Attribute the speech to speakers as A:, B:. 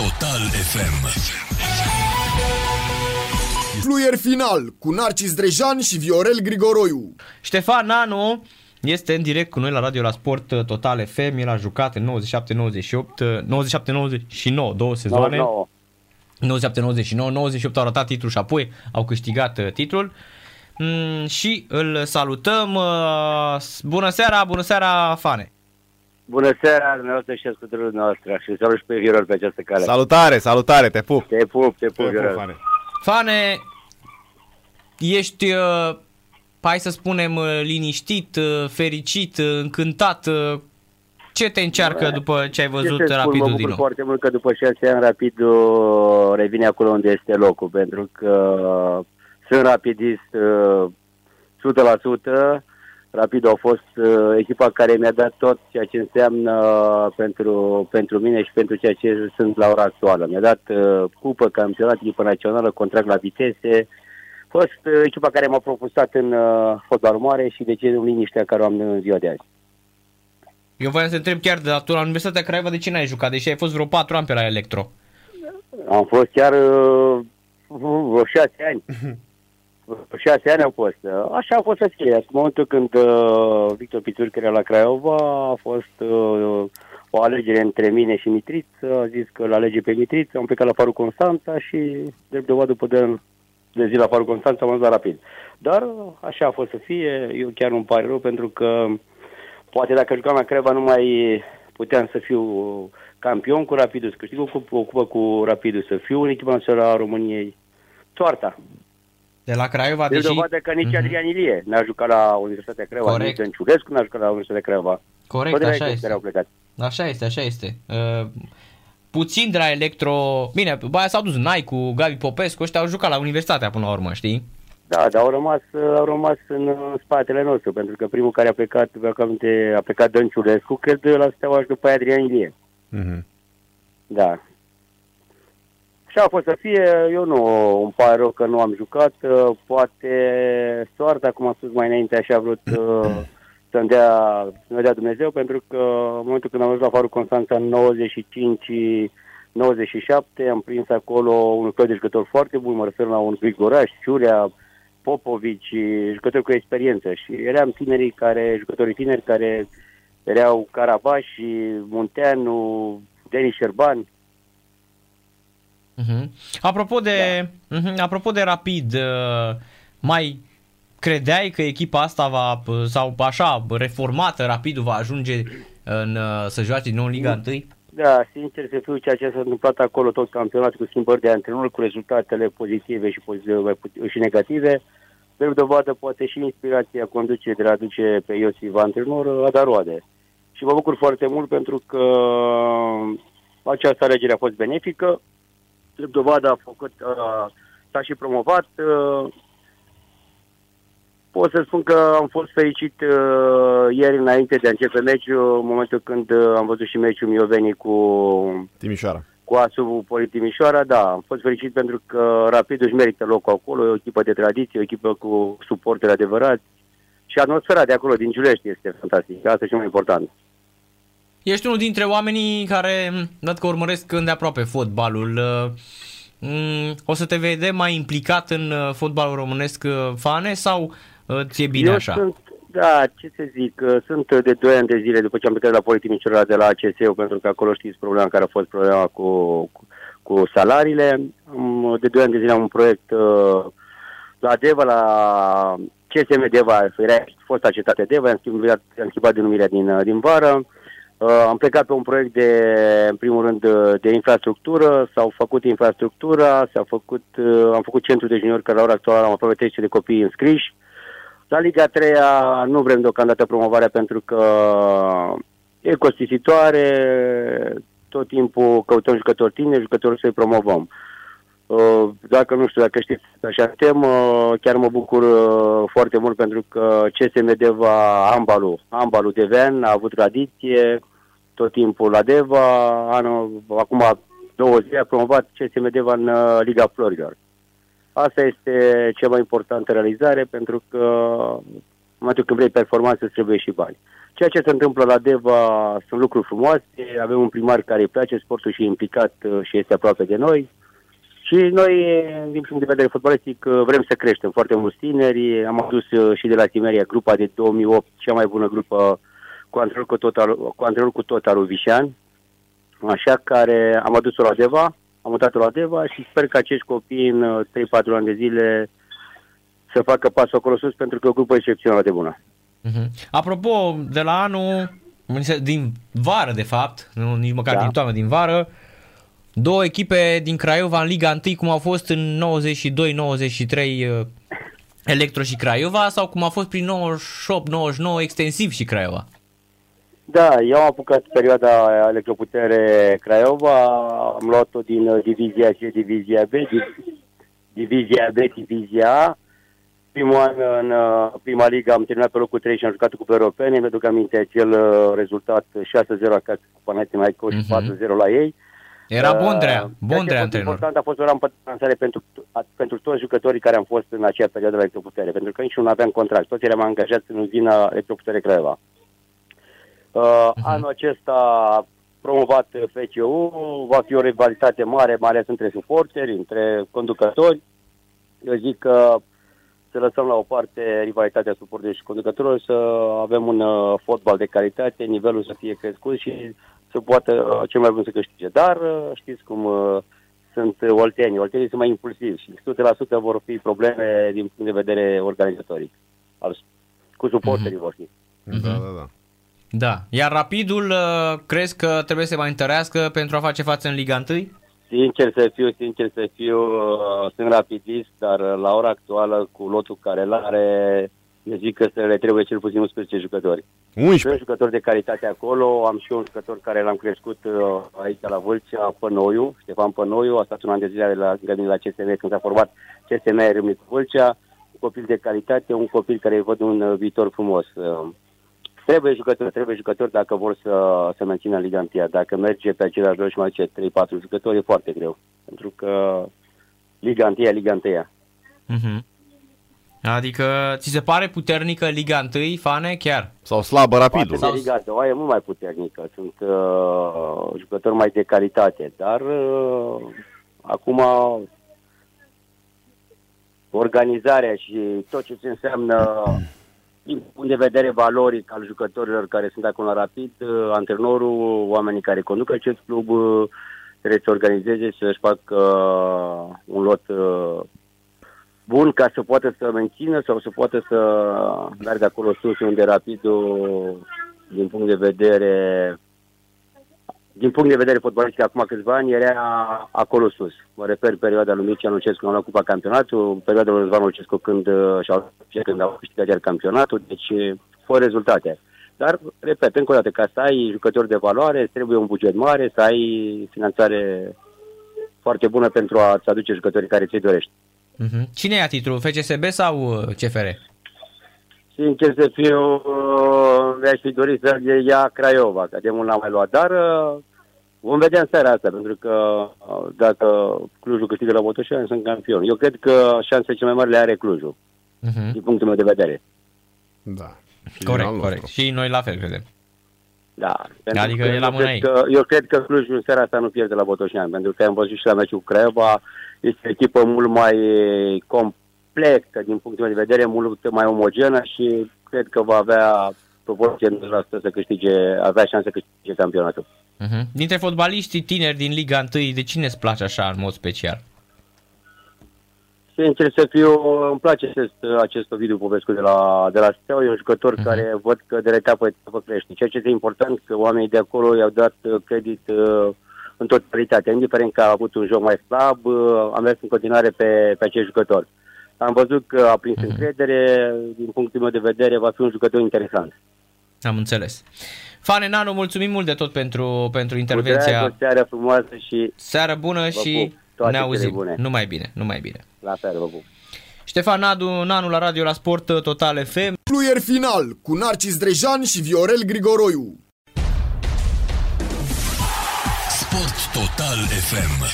A: Total FM.
B: Fluier final cu Narcis Drejan și Viorel Grigoroiu.
C: Ștefan Nanu este în direct cu noi la radio la Sport uh, Total FM. El a jucat în 97-98, 97-99, două sezoane. 97-99, 98 au ratat titlul și apoi au câștigat uh, titlul. Mm, și îl salutăm. uh, Bună seara, bună seara, Fane.
D: Bună seara, dumneavoastră și ascultătorilor noastre și salut și pe Viorel pe această cale.
E: Salutare, salutare, te pup.
D: Te pup, te pup,
E: Te
D: Viorel.
E: pup, Fane.
C: Fane, ești, uh, hai să spunem, uh, liniștit, uh, fericit, uh, încântat. uh, Ce te încearcă după ce ai
D: Ce
C: văzut
D: să spun, mă
C: Rapidul
D: bucur
C: din nou?
D: foarte mult că după șase ani Rapidul revine acolo unde este locul, pentru că sunt rapidist uh, 100%. Rapidul a fost uh, echipa care mi-a dat tot ceea ce înseamnă pentru, pentru mine și pentru ceea ce sunt la ora actuală. Mi-a dat uh, cupă, campionat, echipă națională, contract la vitese. A fost uh, echipa care m-a propusat în uh, fotbalul mare și de ce în liniștea care o am în ziua de azi.
C: Eu voiam să întreb chiar de la tu la Universitatea Craiova de ce n-ai jucat, deși ai fost vreo 4 ani pe la Electro.
D: Am fost chiar uh, vreo șase ani. Vreo șase ani au fost. Așa a fost să fie. În momentul când uh, Victor Pițurc era la Craiova, a fost uh, o alegere între mine și Mitriț. A zis că îl alege pe Mitriț. Am plecat la Farul Constanța și, drept dovadă, după de, de zi la Farul Constanța, am ajuns la rapid. Dar uh, așa a fost să fie. Eu chiar nu-mi pare rău pentru că poate dacă jucam la Craiova nu mai puteam să fiu campion cu Rapidul, să câștig o cupă, o cupă cu Rapidul, să fiu în echipa națională a României. Soarta.
C: De la Craiova,
D: Deci
C: deși...
D: dovadă că nici Adrian Ilie n-a jucat la Universitatea Craiova,
C: Corect.
D: nici Dănciulescu n-a jucat la Universitatea Craiova.
C: Corect,
D: Toate
C: așa
D: care
C: este.
D: au plecat.
C: Așa este, așa este. Uh, puțin de la Electro... Bine, baia s-au dus Nai cu Gabi Popescu, ăștia au jucat la Universitatea până la urmă, știi?
D: Da, dar au rămas, au rămas în uh, spatele nostru, pentru că primul care a plecat, vreau că aminte, a plecat Dănciulescu, cred la Steaua și după aia Adrian Ilie.
E: Mhm.
D: Da. Și a fost să fie, eu nu îmi pare rău că nu am jucat, uh, poate soarta, cum am spus mai înainte, așa a vrut uh, să-mi dea, să-mi dea Dumnezeu, pentru că în momentul când am ajuns la Farul Constanța în 95 97, am prins acolo un club de jucători foarte bun, mă refer la un Grigoraș, Ciurea, Popovici, jucători cu experiență. Și eram tinerii care, jucătorii tineri care erau Carabaș și Munteanu, Denis Șerban,
C: Uh-huh. Apropo de, da. uh-huh, apropo de Rapid, uh, mai credeai că echipa asta va, sau așa, reformată, Rapidul va ajunge în, uh, să joace din nou în Liga 1?
D: Da, sincer să fiu, ceea ce s-a întâmplat acolo, tot campionatul cu schimbări de antrenori, cu rezultatele pozitive și, pozitive, mai put- și negative, de dovadă poate și inspirația conducerii de la aduce pe Iosif antrenor a dat roade. Și mă bucur foarte mult pentru că această alegere a fost benefică, de dovadă a făcut, uh, s-a și promovat. Uh, pot să spun că am fost fericit uh, ieri înainte de a începe meciul, în momentul când uh, am văzut și meciul Mioveni cu,
E: Timișoara.
D: cu Asu Poli Timișoara, da, am fost fericit pentru că Rapidul își merită locul acolo, e o echipă de tradiție, o echipă cu suporteri adevărați și atmosfera de acolo, din Giulești, este fantastică, asta e cel mai important.
C: Ești unul dintre oamenii care, m, dat că urmăresc îndeaproape fotbalul, uh, m, o să te vedem mai implicat în uh, fotbalul românesc uh, fane sau uh, ți-e bine
D: Eu
C: așa?
D: Sunt, da, ce să zic, uh, sunt de 2 ani de zile după ce am plecat de la Politimișoara de la ACS, pentru că acolo știți problema care a fost problema cu, cu, cu salariile. Am, de 2 ani de zile am un proiect uh, la Deva, la CSM Deva, era fost cetate Deva, am schimbat, am schimbat denumirea din, uh, din vară. Uh, am plecat pe un proiect de, în primul rând, uh, de infrastructură, s-au făcut infrastructura, s-a făcut, uh, am făcut centru de juniori care la ora actuală am aproape 300 de copii înscriși. La Liga 3 nu vrem deocamdată promovarea pentru că e costisitoare, tot timpul căutăm jucători tineri, jucători să-i promovăm. Uh, Dacă nu știu, dacă știți așa temă, chiar mă bucur uh, foarte mult pentru că CSM Deva, Ambalu, Ambalu Deven a avut tradiție tot timpul la Deva, anul, acum două zile a promovat CSM Deva în uh, Liga Florilor. Asta este cea mai importantă realizare pentru că în momentul când vrei performanță îți trebuie și bani. ceea ce se întâmplă la Deva sunt lucruri frumoase, avem un primar care îi place sportul și e implicat uh, și este aproape de noi. Și noi, din punct de vedere fotbalistic, uh, vrem să creștem foarte mulți tineri. Am adus uh, și de la Timeria grupa de 2008, cea mai bună grupă cu antrenor cu, total, cu, antrenor cu totalul Vișan, așa care am adus-o la Deva, am mutat-o la Deva și sper că acești copii în 3-4 ani de zile să facă pasul acolo sus pentru că e o grupă excepțională de bună.
C: Uh-huh. Apropo, de la anul, din vară de fapt, nu nici măcar da. din toamnă, din vară, două echipe din Craiova în Liga 1, cum au fost în 92-93 Electro și Craiova sau cum a fost prin 98-99 extensiv și Craiova?
D: Da, eu am apucat perioada Electroputere Craiova, am luat-o din divizia C, divizia B, divizia B, divizia A, primul an în uh, prima ligă am terminat pe locul 3 și am jucat cu europene. Mi-aduc aminte acel uh, rezultat 6-0 acasă cu Panathinaikos uh-huh. și 4-0 mhm. la ei.
C: Era Bondrea, uh, Bondrea antrenor.
D: important a fost o rampă de pentru, pentru toți jucătorii care am fost în acea perioadă la electroputere, pentru că niciunul nu aveam contract. Toți eram angajați în uzina electroputere Craiova. Uh, uh-huh. Anul acesta promovat FCU, va fi o rivalitate mare, mai ales între suporteri, între conducători. Eu zic că să lăsăm la o parte rivalitatea suporterilor și conducătorilor, să avem un uh, fotbal de calitate, nivelul să fie crescut și să poată uh, cel mai bun să câștige. Dar uh, știți cum uh, sunt oltenii. Oltenii sunt mai impulsivi și 100% vor fi probleme din punct de vedere organizatoric. Al, cu suporterii mm-hmm. vor fi.
E: Mm-hmm. Da, da, da.
C: Da. Iar Rapidul uh, crezi că trebuie să mai întărească pentru a face față în Liga 1?
D: Sincer să fiu, sincer să fiu, uh, sunt rapidist, dar uh, la ora actuală, cu lotul care îl are, eu zic că le trebuie cel puțin 11 jucători.
E: 11?
D: Sunt jucători de calitate acolo, am și un jucător care l-am crescut uh, aici la Vâlcea, Pănoiu, Ștefan Pănoiu, a stat un an de zile la, la CSM când s-a format CSM Râmnic Vâlcea, un copil de calitate, un copil care îi văd un viitor frumos. Trebuie jucători, trebuie jucători dacă vor să, să mențină Liga 1. Dacă merge pe același loc și mai ce 3-4 jucători, e foarte greu. Pentru că Liga 1 e Liga 1.
C: Mm-hmm. Adică ți se pare puternică Liga 1, Fane, chiar?
E: Sau slabă rapidul?
D: Sau... Liga 2 e mult mai puternică. Sunt uh, jucători mai de calitate. Dar uh, acum organizarea și tot ce se înseamnă din punct de vedere valoric al jucătorilor care sunt acolo la Rapid, uh, antrenorul, oamenii care conduc acest club uh, trebuie să organizeze și să-și facă uh, un lot bun ca să poată să mențină sau să poată să meargă acolo sus unde Rapidul din punct de vedere din punct de vedere fotbalistic, acum câțiva ani, era acolo sus. Mă refer perioada lui Mircea Lucescu când a luat campionatul, perioada lui Răzvan Lucescu când, uh, și-au, când au câștigat iar campionatul, deci uh, fără rezultate. Dar, repet, încă o dată, ca să ai jucători de valoare, trebuie un buget mare, să ai finanțare foarte bună pentru a-ți aduce jucătorii care ți-i dorești.
C: Uh-huh. Cine ia titlul? FCSB sau uh, CFR?
D: Sincer să fiu, mi-aș fi dorit să ia Craiova, că de mult n-am mai luat, dar Vom vedea în seara asta, pentru că uh, dacă Clujul câștigă la Botoșani, sunt campion. Eu cred că șansele cele mai mari le are Clujul, uh-huh. din punctul meu de vedere.
E: Da.
C: Și corect, corect. Și noi la fel credem.
D: Da.
C: Adică e la
D: mâna
C: ei.
D: Că, eu cred că Clujul în seara asta nu pierde la Botoșani, pentru că am văzut și la meciul cu Craiova. Este o echipă mult mai complexă din punctul meu de vedere, mult mai omogenă și cred că va avea proporție să câștige, avea șanse să câștige campionatul.
C: Uh-huh. Dintre fotbaliștii tineri din Liga 1, de cine îți place așa în mod special?
D: Sincer să fiu, îmi place acest, acest video Popescu de la, de la Steaua. E un jucător uh-huh. care văd că de la etapă etapă crește. Ceea ce este important, că oamenii de acolo i-au dat credit uh, în totalitate. Indiferent că a avut un joc mai slab, uh, am mers în continuare pe, pe acest jucător. Am văzut că a prins uh-huh. încredere, din punctul meu de vedere, va fi un jucător interesant.
C: Am înțeles. Fane Nanu, mulțumim mult de tot pentru, pentru intervenția.
D: Cu seară frumoasă și...
C: Seară bună și ne auzim. Bune. Numai bine, numai bine.
D: La fel, vă pup.
C: Ștefan Nadu, Nanu la radio la Sport Total FM.
B: Fluier final cu Narcis Drejan și Viorel Grigoroiu.
A: Sport Total FM.